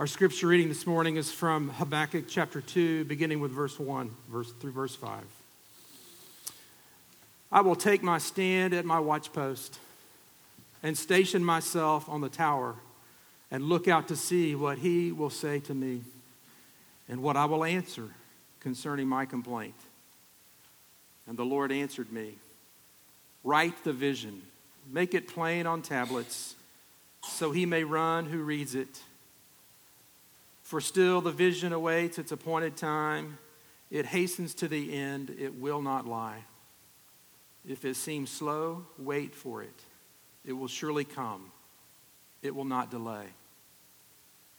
Our scripture reading this morning is from Habakkuk chapter 2, beginning with verse 1 verse, through verse 5. I will take my stand at my watchpost and station myself on the tower and look out to see what he will say to me and what I will answer concerning my complaint. And the Lord answered me Write the vision, make it plain on tablets, so he may run who reads it. For still the vision awaits its appointed time. It hastens to the end, it will not lie. If it seems slow, wait for it. It will surely come, it will not delay.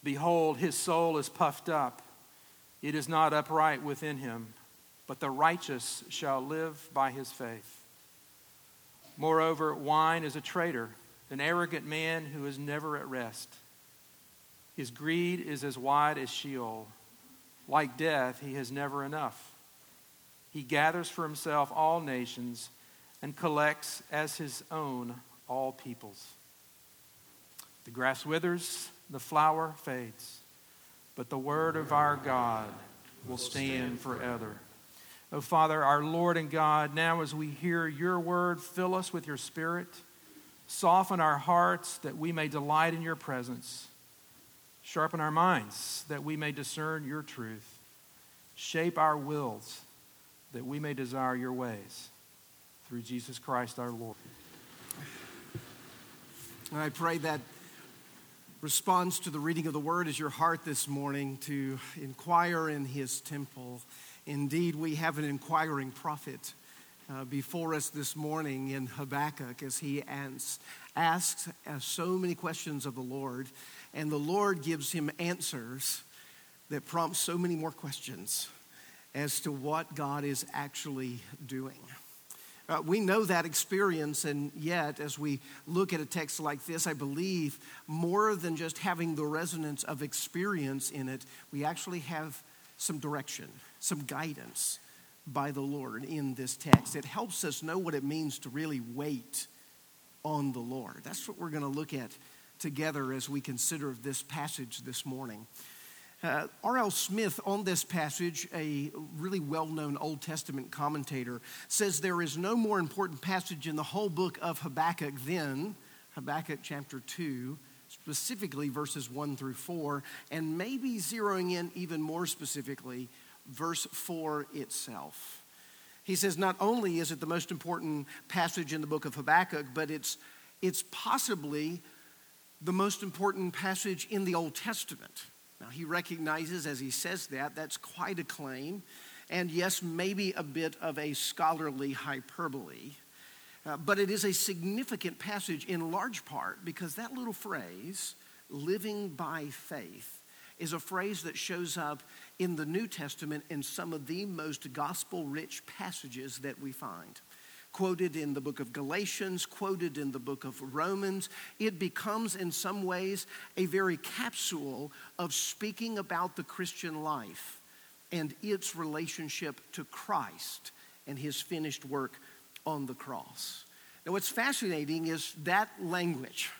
Behold, his soul is puffed up, it is not upright within him, but the righteous shall live by his faith. Moreover, wine is a traitor, an arrogant man who is never at rest. His greed is as wide as Sheol. Like death, he has never enough. He gathers for himself all nations and collects as his own all peoples. The grass withers, the flower fades, but the word of our God will stand forever. Oh, Father, our Lord and God, now as we hear your word, fill us with your spirit, soften our hearts that we may delight in your presence. Sharpen our minds that we may discern your truth. Shape our wills that we may desire your ways. Through Jesus Christ our Lord. And I pray that response to the reading of the word is your heart this morning to inquire in his temple. Indeed, we have an inquiring prophet uh, before us this morning in Habakkuk as he asks, asks uh, so many questions of the Lord and the Lord gives him answers that prompt so many more questions as to what God is actually doing. Uh, we know that experience, and yet, as we look at a text like this, I believe more than just having the resonance of experience in it, we actually have some direction, some guidance by the Lord in this text. It helps us know what it means to really wait on the Lord. That's what we're going to look at together as we consider this passage this morning. Uh, R.L. Smith, on this passage, a really well known Old Testament commentator, says there is no more important passage in the whole book of Habakkuk than Habakkuk chapter 2, specifically verses 1 through 4, and maybe zeroing in even more specifically, verse 4 itself. He says not only is it the most important passage in the book of Habakkuk, but it's, it's possibly the most important passage in the Old Testament. Now, he recognizes as he says that, that's quite a claim, and yes, maybe a bit of a scholarly hyperbole. Uh, but it is a significant passage in large part because that little phrase, living by faith, is a phrase that shows up in the New Testament in some of the most gospel rich passages that we find quoted in the book of Galatians, quoted in the book of Romans. It becomes, in some ways, a very capsule of speaking about the Christian life and its relationship to Christ and his finished work on the cross. Now, what's fascinating is that language.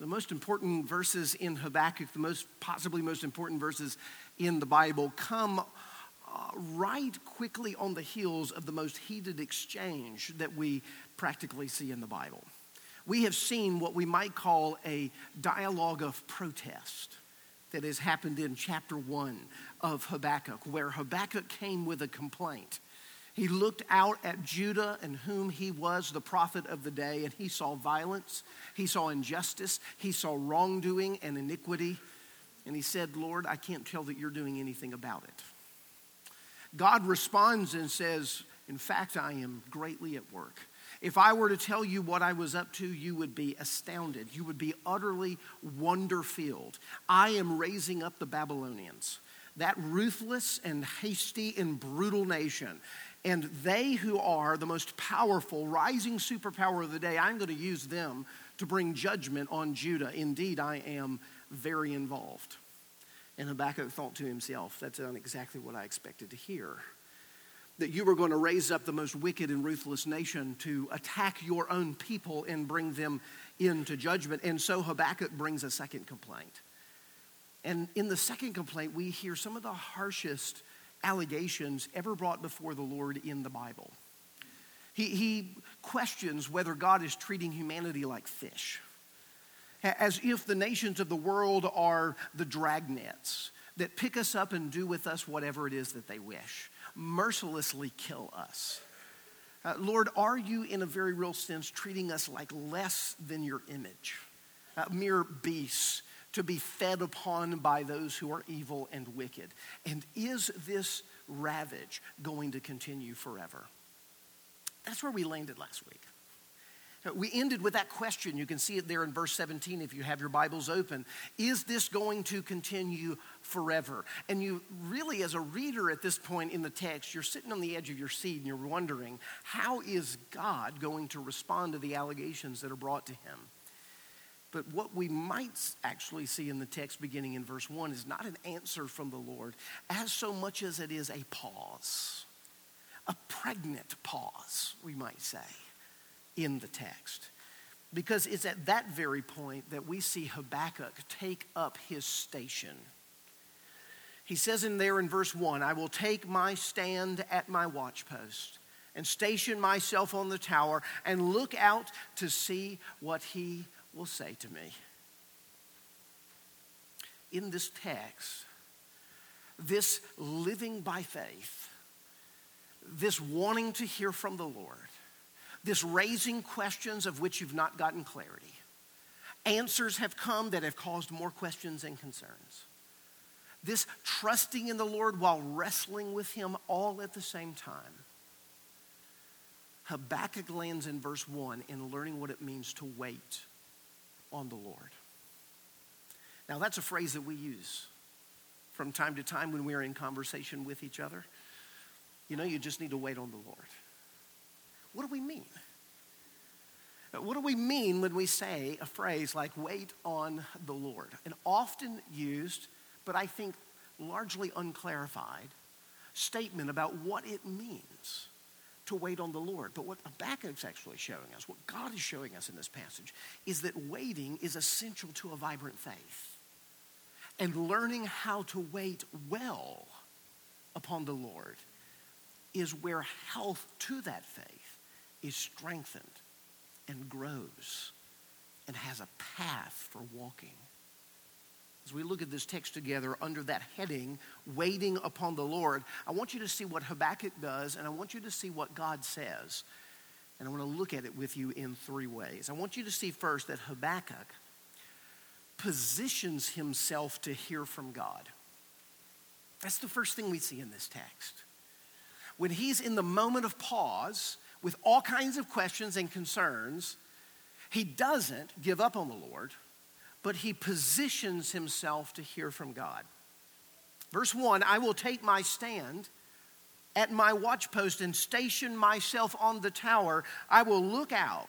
The most important verses in Habakkuk, the most possibly most important verses in the Bible, come Uh, right quickly on the heels of the most heated exchange that we practically see in the Bible. We have seen what we might call a dialogue of protest that has happened in chapter one of Habakkuk, where Habakkuk came with a complaint. He looked out at Judah and whom he was the prophet of the day, and he saw violence, he saw injustice, he saw wrongdoing and iniquity. And he said, Lord, I can't tell that you're doing anything about it. God responds and says, In fact, I am greatly at work. If I were to tell you what I was up to, you would be astounded. You would be utterly wonder filled. I am raising up the Babylonians, that ruthless and hasty and brutal nation. And they who are the most powerful, rising superpower of the day, I'm going to use them to bring judgment on Judah. Indeed, I am very involved. And Habakkuk thought to himself, that's not exactly what I expected to hear. That you were going to raise up the most wicked and ruthless nation to attack your own people and bring them into judgment. And so Habakkuk brings a second complaint. And in the second complaint, we hear some of the harshest allegations ever brought before the Lord in the Bible. He, he questions whether God is treating humanity like fish, as if the nations of the world are the dragnets that pick us up and do with us whatever it is that they wish, mercilessly kill us. Uh, Lord, are you, in a very real sense, treating us like less than your image, uh, mere beasts to be fed upon by those who are evil and wicked? And is this ravage going to continue forever? That's where we landed last week. We ended with that question. You can see it there in verse 17 if you have your Bibles open. Is this going to continue forever? And you really, as a reader at this point in the text, you're sitting on the edge of your seat and you're wondering, how is God going to respond to the allegations that are brought to him? But what we might actually see in the text beginning in verse 1 is not an answer from the Lord, as so much as it is a pause, a pregnant pause, we might say in the text. Because it's at that very point that we see Habakkuk take up his station. He says in there in verse 1 I will take my stand at my watchpost and station myself on the tower and look out to see what he will say to me. In this text, this living by faith, this wanting to hear from the Lord, this raising questions of which you've not gotten clarity. Answers have come that have caused more questions and concerns. This trusting in the Lord while wrestling with Him all at the same time. Habakkuk lands in verse 1 in learning what it means to wait on the Lord. Now, that's a phrase that we use from time to time when we're in conversation with each other. You know, you just need to wait on the Lord. What do we mean? What do we mean when we say a phrase like wait on the Lord? An often used, but I think largely unclarified, statement about what it means to wait on the Lord. But what Habakkuk's actually showing us, what God is showing us in this passage, is that waiting is essential to a vibrant faith. And learning how to wait well upon the Lord is where health to that faith is strengthened and grows and has a path for walking. As we look at this text together under that heading, waiting upon the Lord, I want you to see what Habakkuk does and I want you to see what God says. And I want to look at it with you in three ways. I want you to see first that Habakkuk positions himself to hear from God. That's the first thing we see in this text. When he's in the moment of pause, with all kinds of questions and concerns, he doesn't give up on the Lord, but he positions himself to hear from God. Verse 1 I will take my stand at my watchpost and station myself on the tower. I will look out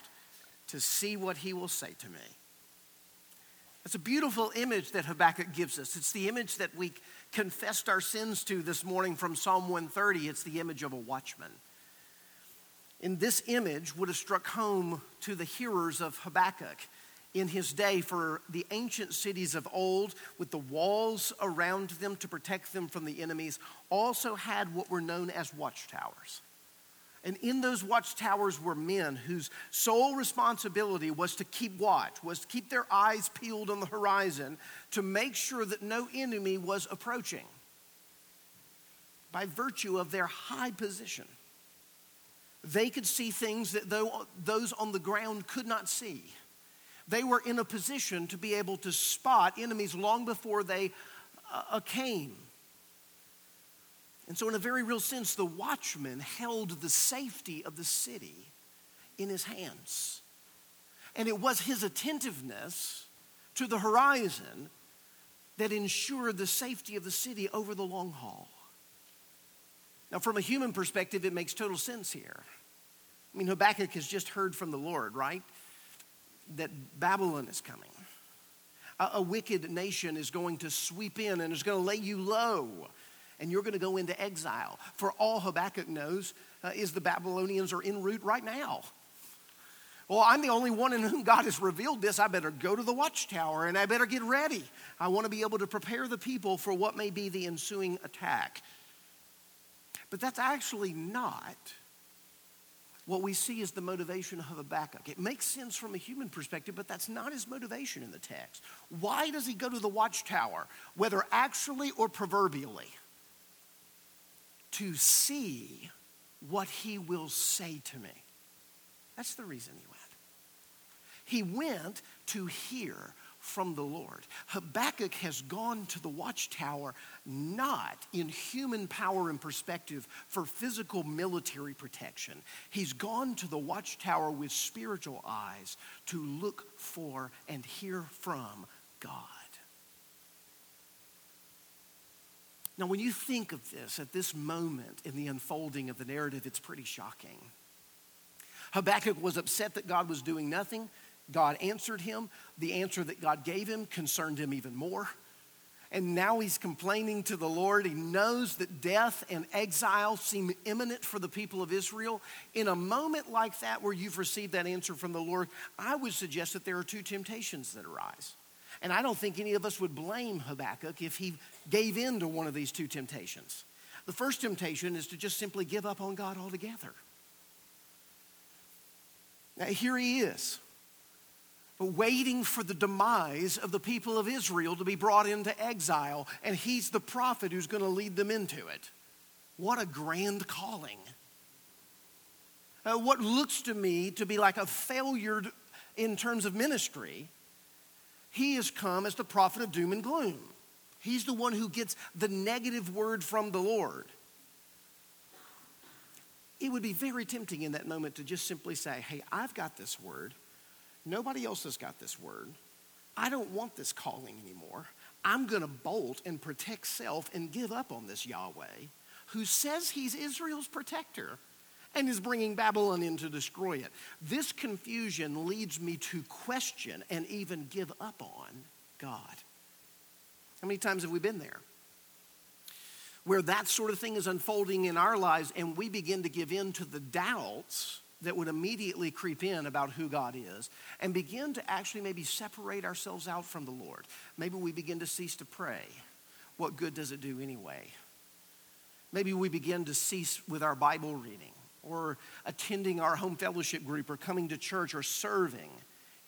to see what he will say to me. It's a beautiful image that Habakkuk gives us. It's the image that we confessed our sins to this morning from Psalm 130. It's the image of a watchman in this image would have struck home to the hearers of Habakkuk in his day for the ancient cities of old with the walls around them to protect them from the enemies also had what were known as watchtowers. And in those watchtowers were men whose sole responsibility was to keep watch, was to keep their eyes peeled on the horizon to make sure that no enemy was approaching by virtue of their high position. They could see things that those on the ground could not see. They were in a position to be able to spot enemies long before they uh, came. And so, in a very real sense, the watchman held the safety of the city in his hands. And it was his attentiveness to the horizon that ensured the safety of the city over the long haul. Now, from a human perspective, it makes total sense here. I mean, Habakkuk has just heard from the Lord, right? That Babylon is coming. A, a wicked nation is going to sweep in and is going to lay you low, and you're going to go into exile. For all Habakkuk knows uh, is the Babylonians are en route right now. Well, I'm the only one in whom God has revealed this. I better go to the watchtower and I better get ready. I want to be able to prepare the people for what may be the ensuing attack. But that's actually not what we see as the motivation of Habakkuk. It makes sense from a human perspective, but that's not his motivation in the text. Why does he go to the watchtower, whether actually or proverbially? To see what he will say to me. That's the reason he went. He went to hear from the Lord. Habakkuk has gone to the watchtower not in human power and perspective for physical military protection. He's gone to the watchtower with spiritual eyes to look for and hear from God. Now, when you think of this at this moment in the unfolding of the narrative, it's pretty shocking. Habakkuk was upset that God was doing nothing. God answered him. The answer that God gave him concerned him even more. And now he's complaining to the Lord. He knows that death and exile seem imminent for the people of Israel. In a moment like that, where you've received that answer from the Lord, I would suggest that there are two temptations that arise. And I don't think any of us would blame Habakkuk if he gave in to one of these two temptations. The first temptation is to just simply give up on God altogether. Now, here he is, waiting for the demise of the people of Israel to be brought into exile, and he's the prophet who's going to lead them into it. What a grand calling. Uh, what looks to me to be like a failure in terms of ministry, he has come as the prophet of doom and gloom. He's the one who gets the negative word from the Lord it would be very tempting in that moment to just simply say, Hey, I've got this word. Nobody else has got this word. I don't want this calling anymore. I'm going to bolt and protect self and give up on this Yahweh who says he's Israel's protector and is bringing Babylon in to destroy it. This confusion leads me to question and even give up on God. How many times have we been there? where that sort of thing is unfolding in our lives and we begin to give in to the doubts that would immediately creep in about who God is and begin to actually maybe separate ourselves out from the Lord. Maybe we begin to cease to pray. What good does it do anyway? Maybe we begin to cease with our Bible reading or attending our home fellowship group or coming to church or serving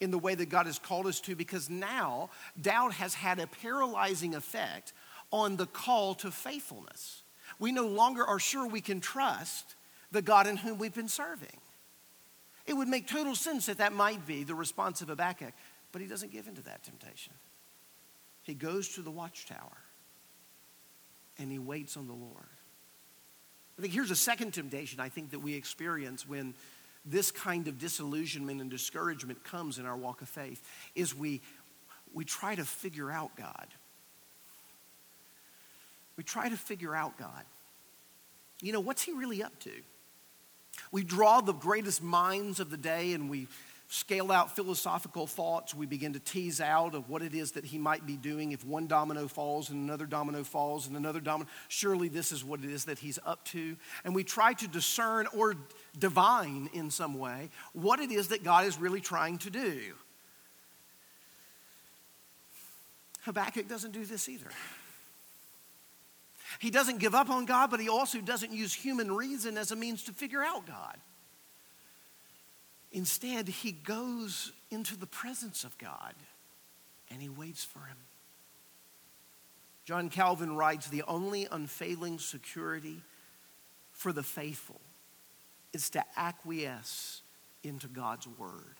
in the way that God has called us to because now doubt has had a paralyzing effect on the call to faithfulness. We no longer are sure we can trust the God in whom we've been serving. It would make total sense that that might be the response of Habakkuk, but he doesn't give into that temptation. He goes to the watchtower and he waits on the Lord. I think here's a second temptation I think that we experience when this kind of disillusionment and discouragement comes in our walk of faith is we we try to figure out God. We try to figure out God. You know, what's he really up to? We draw the greatest minds of the day and we scale out philosophical thoughts. We begin to tease out of what it is that he might be doing if one domino falls and another domino falls and another domino. Surely this is what it is that he's up to. And we try to discern or divine in some way what it is that God is really trying to do. Habakkuk doesn't do this either. He doesn't give up on God, but he also doesn't use human reason as a means to figure out God. Instead, he goes into the presence of God and he waits for him. John Calvin writes The only unfailing security for the faithful is to acquiesce into God's word.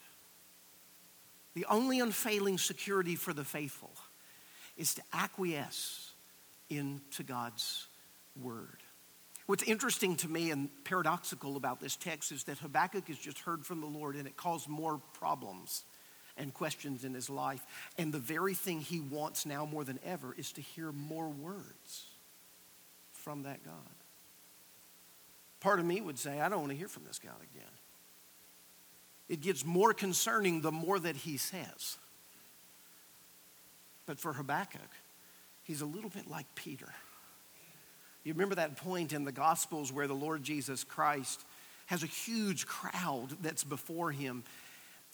The only unfailing security for the faithful is to acquiesce into God's word. What's interesting to me and paradoxical about this text is that Habakkuk has just heard from the Lord and it caused more problems and questions in his life. And the very thing he wants now more than ever is to hear more words from that God. Part of me would say, I don't want to hear from this God again. It gets more concerning the more that he says. But for Habakkuk, He's a little bit like Peter. You remember that point in the Gospels where the Lord Jesus Christ has a huge crowd that's before him.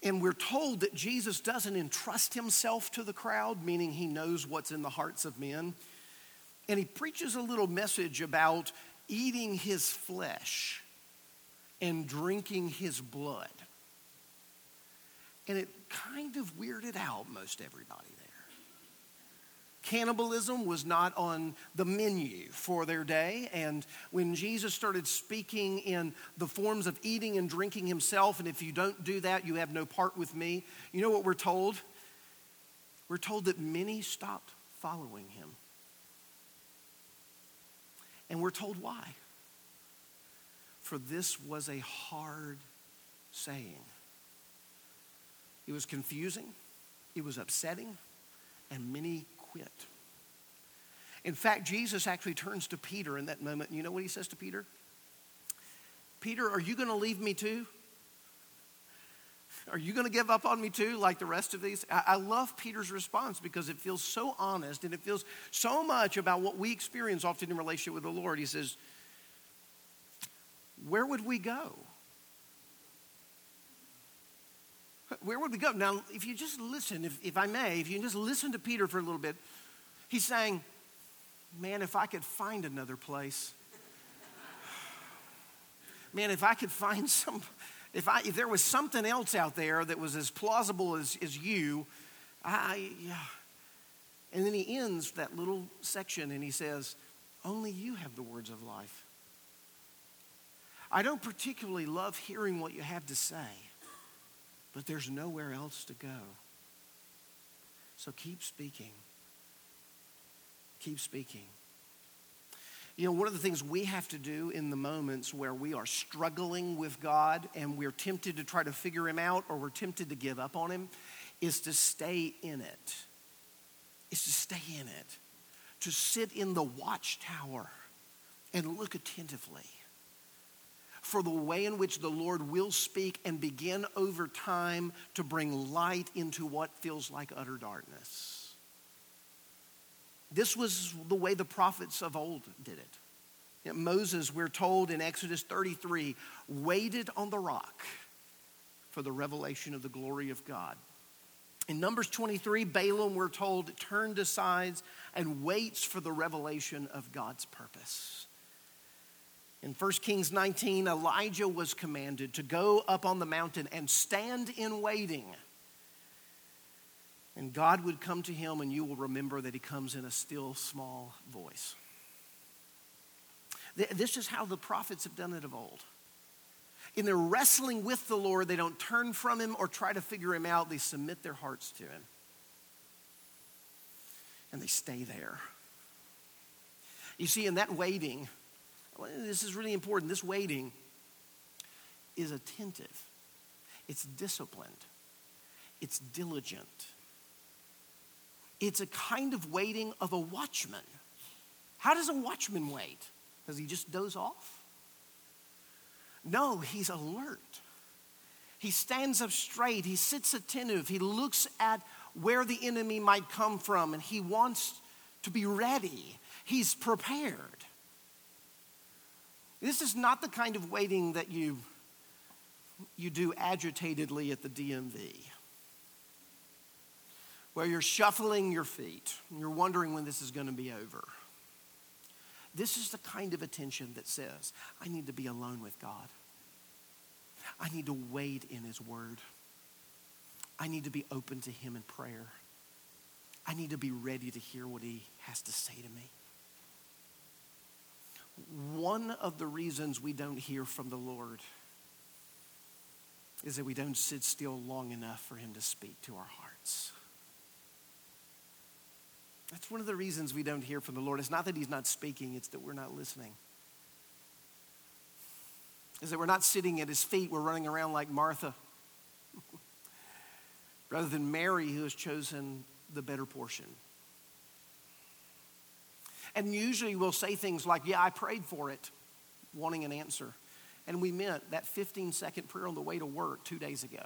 And we're told that Jesus doesn't entrust himself to the crowd, meaning he knows what's in the hearts of men. And he preaches a little message about eating his flesh and drinking his blood. And it kind of weirded out most everybody. Cannibalism was not on the menu for their day. And when Jesus started speaking in the forms of eating and drinking himself, and if you don't do that, you have no part with me, you know what we're told? We're told that many stopped following him. And we're told why. For this was a hard saying. It was confusing, it was upsetting, and many quit. In fact, Jesus actually turns to Peter in that moment. You know what he says to Peter? Peter, are you going to leave me too? Are you going to give up on me too, like the rest of these? I, love Peter's response because it feels so honest and it feels so much about what we experience often in relationship with the Lord. He says, Where would we go? Where would we go? Now, if you just listen, if, if I may, if you just listen to Peter for a little bit, he's saying, Man, if I could find another place. Man, if I could find some, if, I, if there was something else out there that was as plausible as, as you, I, yeah. And then he ends that little section and he says, Only you have the words of life. I don't particularly love hearing what you have to say, but there's nowhere else to go. So keep speaking. Keep speaking. You know, one of the things we have to do in the moments where we are struggling with God and we're tempted to try to figure Him out or we're tempted to give up on Him is to stay in it. Is to stay in it. To sit in the watchtower and look attentively for the way in which the Lord will speak and begin over time to bring light into what feels like utter darkness. This was the way the prophets of old did it. Moses, we're told in Exodus 33, waited on the rock for the revelation of the glory of God. In Numbers 23, Balaam, we're told, turned aside and waits for the revelation of God's purpose. In 1 Kings 19, Elijah was commanded to go up on the mountain and stand in waiting and God would come to him, and you will remember that he comes in a still small voice. This is how the prophets have done it of old. In their wrestling with the Lord, they don't turn from him or try to figure him out, they submit their hearts to him. And they stay there. You see, in that waiting, this is really important. This waiting is attentive, it's disciplined, it's diligent it's a kind of waiting of a watchman. How does a watchman wait? Does he just doze off? No, he's alert. He stands up straight. He sits attentive. He looks at where the enemy might come from and he wants to be ready. He's prepared. This is not the kind of waiting that you, you do agitatedly at the DMV where you're shuffling your feet and you're wondering when this is going to be over. This is the kind of attention that says, I need to be alone with God. I need to wade in His Word. I need to be open to Him in prayer. I need to be ready to hear what He has to say to me. One of the reasons we don't hear from the Lord is that we don't sit still long enough for Him to speak to our hearts. That's one of the reasons we don't hear from the Lord. It's not that He's not speaking, it's that we're not listening. Is that we're not sitting at His feet, we're running around like Martha. Rather than Mary, who has chosen the better portion. And usually we'll say things like, Yeah, I prayed for it, wanting an answer. And we meant that 15 second prayer on the way to work two days ago.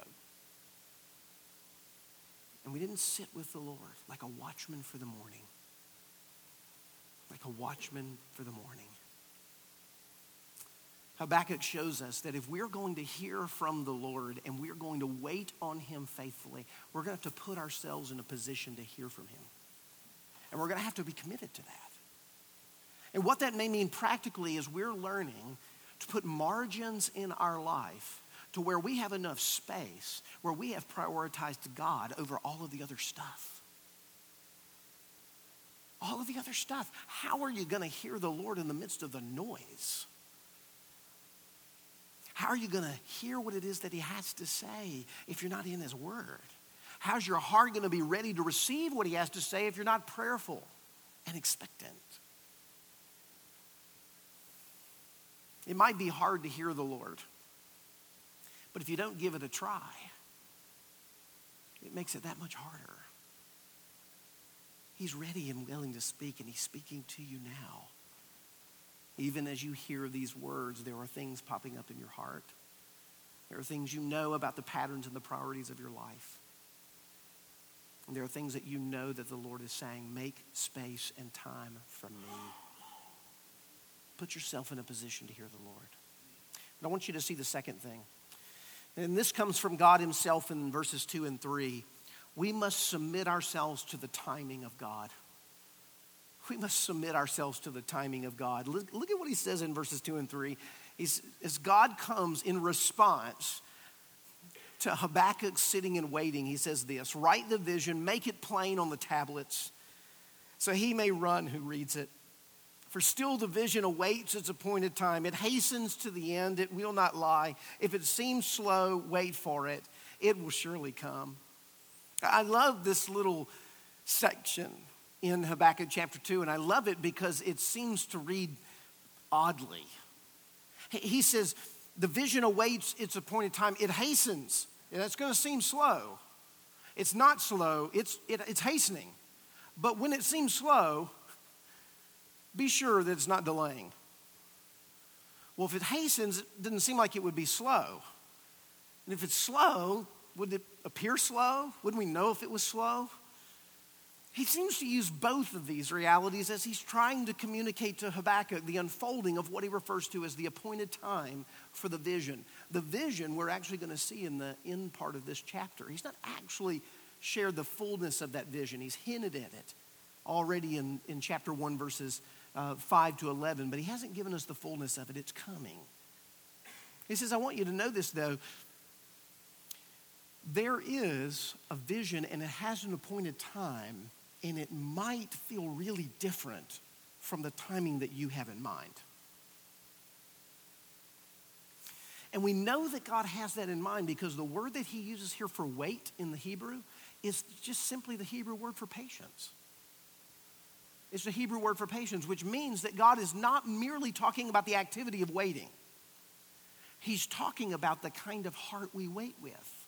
And we didn't sit with the Lord like a watchman for the morning. Like a watchman for the morning. Habakkuk shows us that if we're going to hear from the Lord and we're going to wait on Him faithfully, we're going to have to put ourselves in a position to hear from Him. And we're going to have to be committed to that. And what that may mean practically is we're learning to put margins in our life to where we have enough space where we have prioritized God over all of the other stuff. All of the other stuff. How are you going to hear the Lord in the midst of the noise? How are you going to hear what it is that He has to say if you're not in His Word? How's your heart going to be ready to receive what He has to say if you're not prayerful and expectant? It might be hard to hear the Lord, but if you don't give it a try, it makes it that much harder. He's ready and willing to speak, and He's speaking to you now. Even as you hear these words, there are things popping up in your heart. There are things you know about the patterns and the priorities of your life. And there are things that you know that the Lord is saying make space and time from me. Put yourself in a position to hear the Lord. But I want you to see the second thing. And this comes from God Himself in verses 2 and 3. We must submit ourselves to the timing of God. We must submit ourselves to the timing of God. Look, look at what He says in verses 2 and 3. He's, as God comes in response to Habakkuk sitting and waiting, he says this Write the vision, make it plain on the tablets, so he may run who reads it. For still the vision awaits its appointed time. It hastens to the end, it will not lie. If it seems slow, wait for it. It will surely come. I love this little section in Habakkuk chapter 2, and I love it because it seems to read oddly. He says, The vision awaits its appointed time, it hastens. And it's going to seem slow. It's not slow, it's, it, it's hastening. But when it seems slow, be sure that it's not delaying. Well, if it hastens, it doesn't seem like it would be slow. And if it's slow, would it appear slow? Wouldn't we know if it was slow? He seems to use both of these realities as he's trying to communicate to Habakkuk the unfolding of what he refers to as the appointed time for the vision. The vision we're actually going to see in the end part of this chapter. He's not actually shared the fullness of that vision, he's hinted at it already in, in chapter 1, verses uh, 5 to 11, but he hasn't given us the fullness of it. It's coming. He says, I want you to know this though. There is a vision and it has an appointed time, and it might feel really different from the timing that you have in mind. And we know that God has that in mind because the word that he uses here for wait in the Hebrew is just simply the Hebrew word for patience. It's the Hebrew word for patience, which means that God is not merely talking about the activity of waiting, He's talking about the kind of heart we wait with.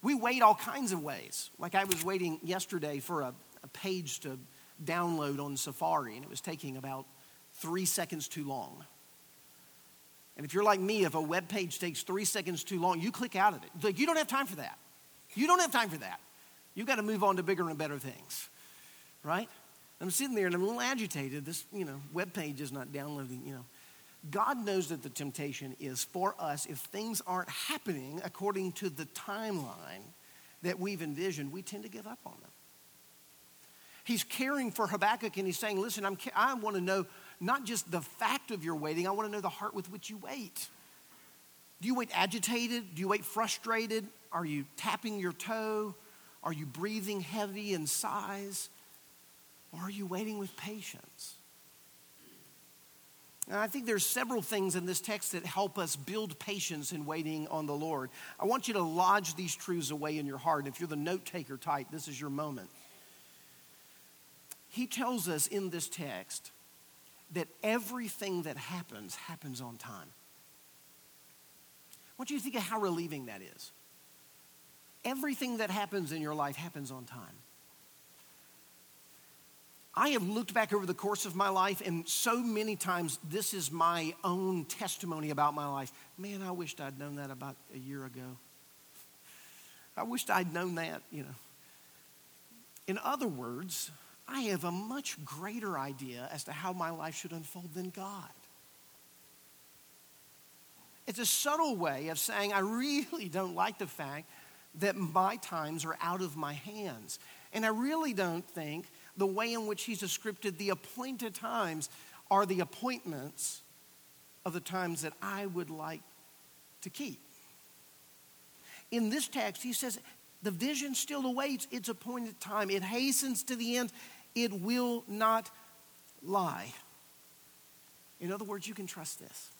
We wait all kinds of ways. Like I was waiting yesterday for a, a page to download on Safari, and it was taking about three seconds too long. And if you're like me, if a web page takes three seconds too long, you click out of it. Like, you don't have time for that. You don't have time for that. You've got to move on to bigger and better things right? I'm sitting there and I'm a little agitated. This, you know, web page is not downloading, you know. God knows that the temptation is for us, if things aren't happening according to the timeline that we've envisioned, we tend to give up on them. He's caring for Habakkuk and he's saying, Listen, I'm, I want to know not just the fact of your waiting, I want to know the heart with which you wait. Do you wait agitated? Do you wait frustrated? Are you tapping your toe? Are you breathing heavy in sighs? Or are you waiting with patience? Now, I think there's several things in this text that help us build patience in waiting on the Lord. I want you to lodge these truths away in your heart. If you're the note taker type, this is your moment. He tells us in this text that everything that happens happens on time. I want you to think of how relieving that is. Everything that happens in your life happens on time. I have looked back over the course of my life, and so many times this is my own testimony about my life. Man, I wished I'd known that about a year ago. I wished I'd known that, you know. In other words, I have a much greater idea as to how my life should unfold than God. It's a subtle way of saying, I really don't like the fact that my times are out of my hands. And I really don't think the way in which he's described the appointed times are the appointments of the times that I would like to keep. In this text, he says, the vision still awaits its appointed time. It hastens to the end. It will not lie. In other words, you can trust this.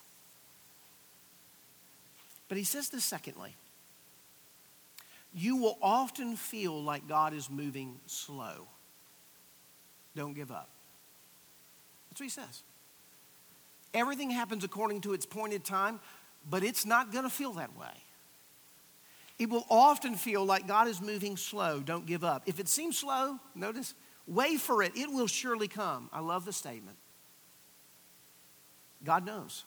But he says this secondly you will often feel like God is moving slow. Don't give up. That's what he says. Everything happens according to its pointed time, but it's not going to feel that way. It will often feel like God is moving slow. Don't give up. If it seems slow, notice, wait for it. It will surely come. I love the statement. God knows.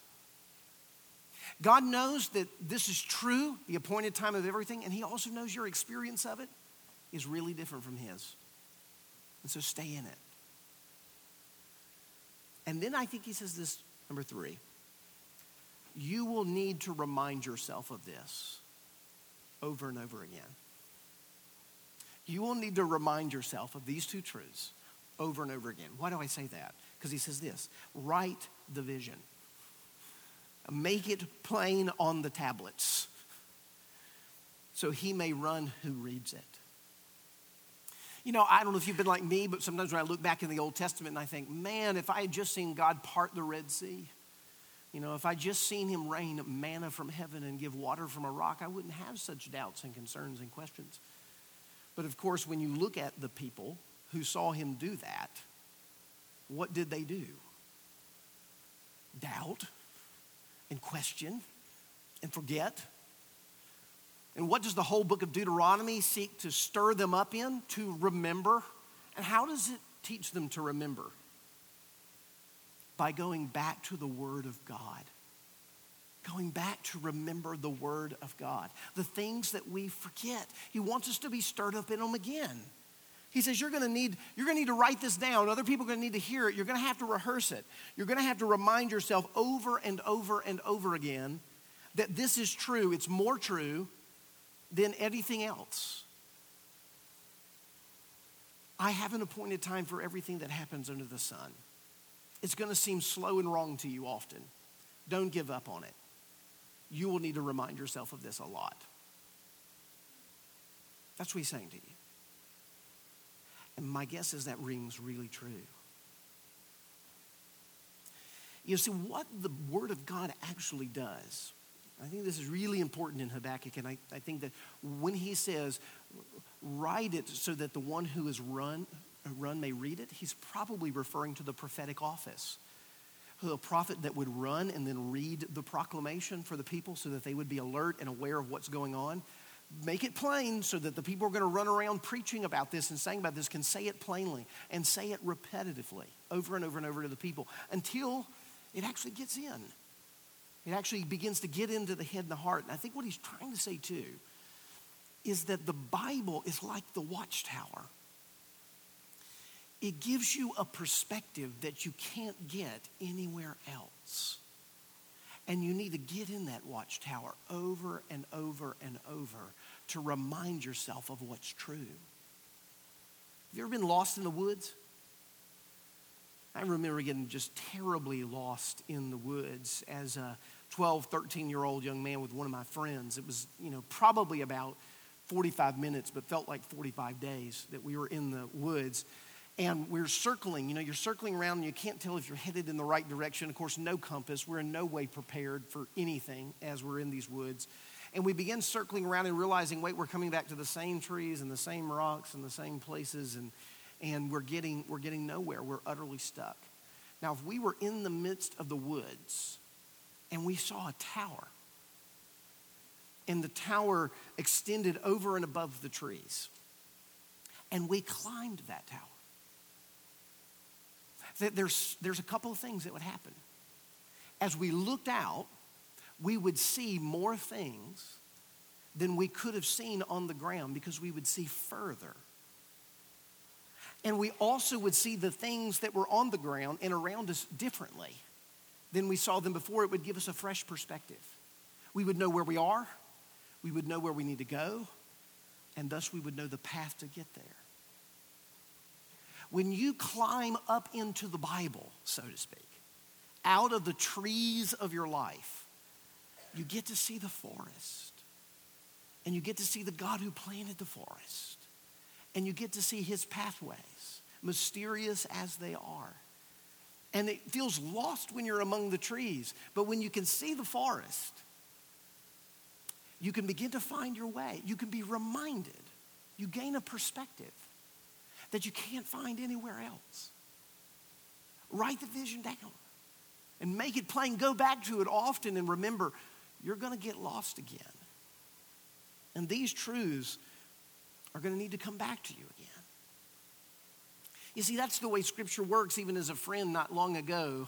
God knows that this is true, the appointed time of everything, and He also knows your experience of it is really different from His. And so stay in it. And then I think He says this, number three you will need to remind yourself of this over and over again. You will need to remind yourself of these two truths over and over again. Why do I say that? Because he says this write the vision. Make it plain on the tablets so he may run who reads it. You know, I don't know if you've been like me, but sometimes when I look back in the Old Testament and I think, man, if I had just seen God part the Red Sea, you know, if I just seen him rain manna from heaven and give water from a rock, I wouldn't have such doubts and concerns and questions. But of course, when you look at the people who saw him do that, what did they do? Doubt and question and forget. And what does the whole book of Deuteronomy seek to stir them up in? To remember. And how does it teach them to remember? By going back to the Word of God. Going back to remember the Word of God. The things that we forget. He wants us to be stirred up in them again. He says, You're to need, you're to need to write this down. Other people are going to need to hear it. You're going to have to rehearse it. You're going to have to remind yourself over and over and over again that this is true. It's more true than anything else. I have an appointed time for everything that happens under the sun. It's going to seem slow and wrong to you often. Don't give up on it. You will need to remind yourself of this a lot. That's what he's saying to you. And my guess is that rings really true. You see, what the Word of God actually does, I think this is really important in Habakkuk, and I, I think that when he says, write it so that the one who is run, run may read it, he's probably referring to the prophetic office. A prophet that would run and then read the proclamation for the people so that they would be alert and aware of what's going on make it plain so that the people who are going to run around preaching about this and saying about this can say it plainly and say it repetitively over and over and over to the people until it actually gets in. It actually begins to get into the head and the heart. And I think what he's trying to say too is that the Bible is like the watchtower. It gives you a perspective that you can't get anywhere else. And you need to get in that watchtower over and over and over to remind yourself of what's true. Have you ever been lost in the woods? I remember getting just terribly lost in the woods as a 12, 13 year old young man with one of my friends. It was, you know, probably about 45 minutes, but felt like 45 days that we were in the woods and we're circling. You know, you're circling around and you can't tell if you're headed in the right direction. Of course, no compass. We're in no way prepared for anything as we're in these woods. And we begin circling around and realizing, wait, we're coming back to the same trees and the same rocks and the same places, and, and we're, getting, we're getting nowhere. We're utterly stuck. Now, if we were in the midst of the woods and we saw a tower, and the tower extended over and above the trees, and we climbed that tower, there's, there's a couple of things that would happen. As we looked out, we would see more things than we could have seen on the ground because we would see further. And we also would see the things that were on the ground and around us differently than we saw them before. It would give us a fresh perspective. We would know where we are, we would know where we need to go, and thus we would know the path to get there. When you climb up into the Bible, so to speak, out of the trees of your life, you get to see the forest. And you get to see the God who planted the forest. And you get to see his pathways, mysterious as they are. And it feels lost when you're among the trees. But when you can see the forest, you can begin to find your way. You can be reminded. You gain a perspective that you can't find anywhere else. Write the vision down and make it plain. Go back to it often and remember you're going to get lost again. And these truths are going to need to come back to you again. You see, that's the way Scripture works. Even as a friend not long ago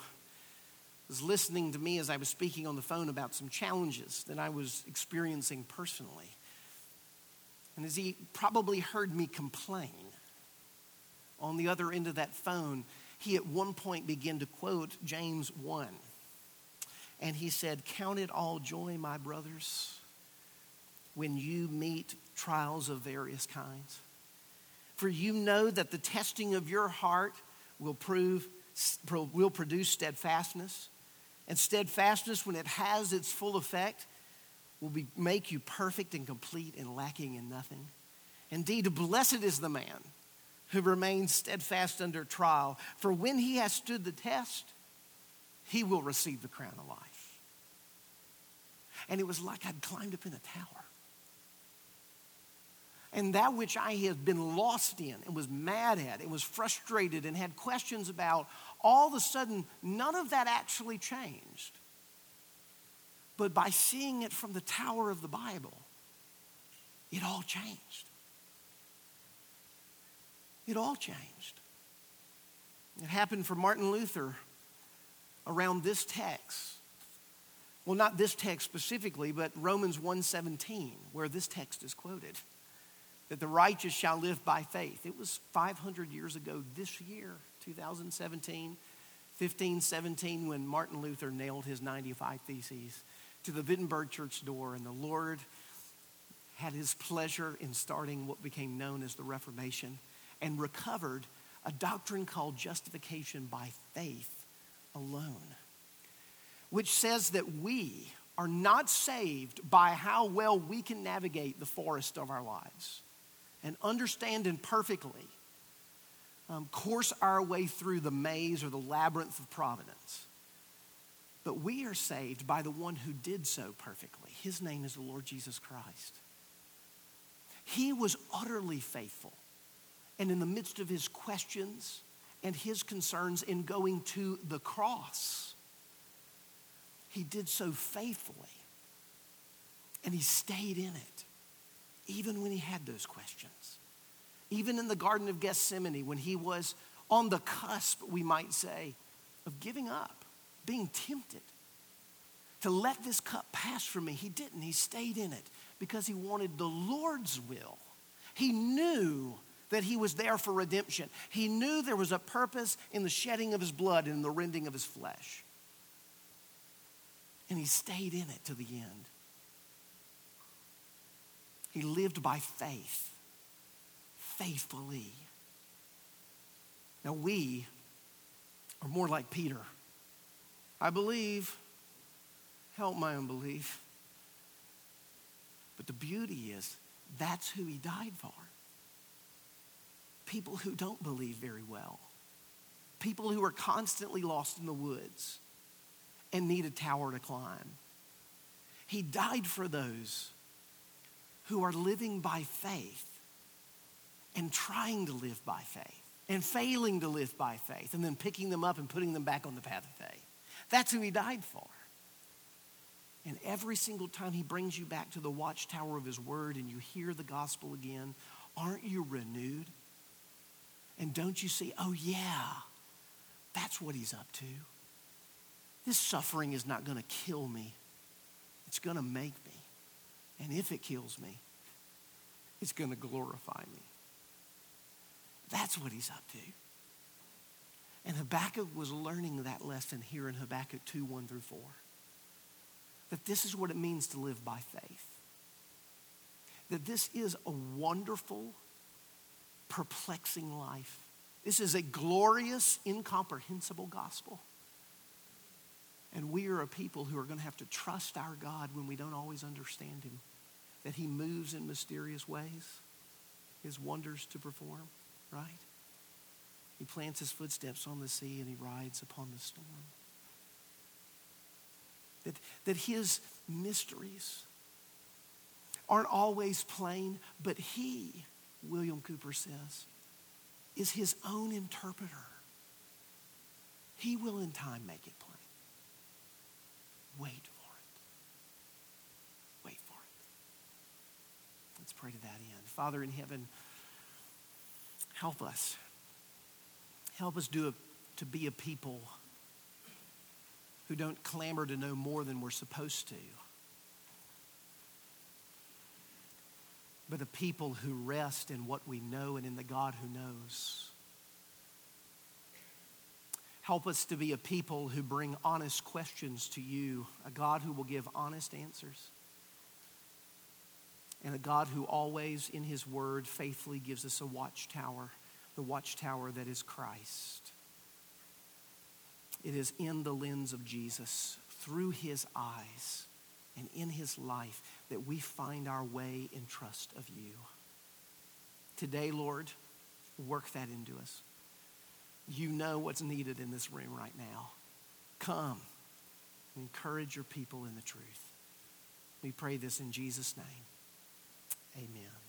was listening to me as I was speaking on the phone about some challenges that I was experiencing personally. And as he probably heard me complain on the other end of that phone, he at one point began to quote James 1. And he said, Count it all joy, my brothers, when you meet trials of various kinds. For you know that the testing of your heart will prove will produce steadfastness. And steadfastness, when it has its full effect, will be, make you perfect and complete and lacking in nothing. Indeed, blessed is the man who remains steadfast under trial, for when he has stood the test, he will receive the crown of life. And it was like I'd climbed up in a tower. And that which I had been lost in and was mad at and was frustrated and had questions about, all of a sudden, none of that actually changed. But by seeing it from the tower of the Bible, it all changed. It all changed. It happened for Martin Luther around this text. Well, not this text specifically, but Romans 1:17, where this text is quoted that the righteous shall live by faith. It was 500 years ago this year, 2017, 15, 17, when Martin Luther nailed his 95 Theses to the Wittenberg church door, and the Lord had his pleasure in starting what became known as the Reformation and recovered a doctrine called justification by faith alone, which says that we are not saved by how well we can navigate the forest of our lives and understand and perfectly um, course our way through the maze or the labyrinth of providence. But we are saved by the one who did so perfectly. His name is the Lord Jesus Christ. He was utterly faithful. And in the midst of his questions and his concerns in going to the cross, he did so faithfully. And he stayed in it even when he had those questions. Even in the Garden of Gethsemane, when he was on the cusp, we might say, of giving up, being tempted to let this cup pass from me, he didn't. He stayed in it because he wanted the Lord's will. He knew that he was there for redemption. He knew there was a purpose in the shedding of his blood and in the rending of his flesh. And he stayed in it to the end. He lived by faith, faithfully. Now, we are more like Peter. I believe, help my unbelief. But the beauty is, that's who he died for. People who don't believe very well, people who are constantly lost in the woods and need a tower to climb. He died for those who are living by faith and trying to live by faith and failing to live by faith and then picking them up and putting them back on the path of faith. That's who he died for. And every single time he brings you back to the watchtower of his word and you hear the gospel again, aren't you renewed? And don't you see, oh yeah, that's what he's up to. This suffering is not going to kill me, it's going to make me. And if it kills me, it's going to glorify me. That's what he's up to. And Habakkuk was learning that lesson here in Habakkuk 2 1 through 4. that this is what it means to live by faith. That this is a wonderful, perplexing life. This is a glorious, incomprehensible gospel. And we are a people who are going to have to trust our God when we don't always understand Him, that He moves in mysterious ways, His wonders to perform, right? He plants His footsteps on the sea and He rides upon the storm. That, that His mysteries aren't always plain, but He, William Cowper says, is His own interpreter. He will in time make it plain. Wait for it. Let's pray to that end. Father in heaven, help us. Help us do a, to be a people who don't clamor to know more than we're supposed to, but a people who rest in what we know and in the God who knows. Help us to be a people who bring honest questions to you, a God who will give honest answers, and a God who always, in His Word, faithfully gives us a watchtower, the watchtower that is Christ. It is in the lens of Jesus, through His eyes, and in His life that we find our way in trust of you. Today, Lord, work that into us. You know what's needed in this room right now. Come and encourage your people in the truth. We pray this in Jesus' name. Amen.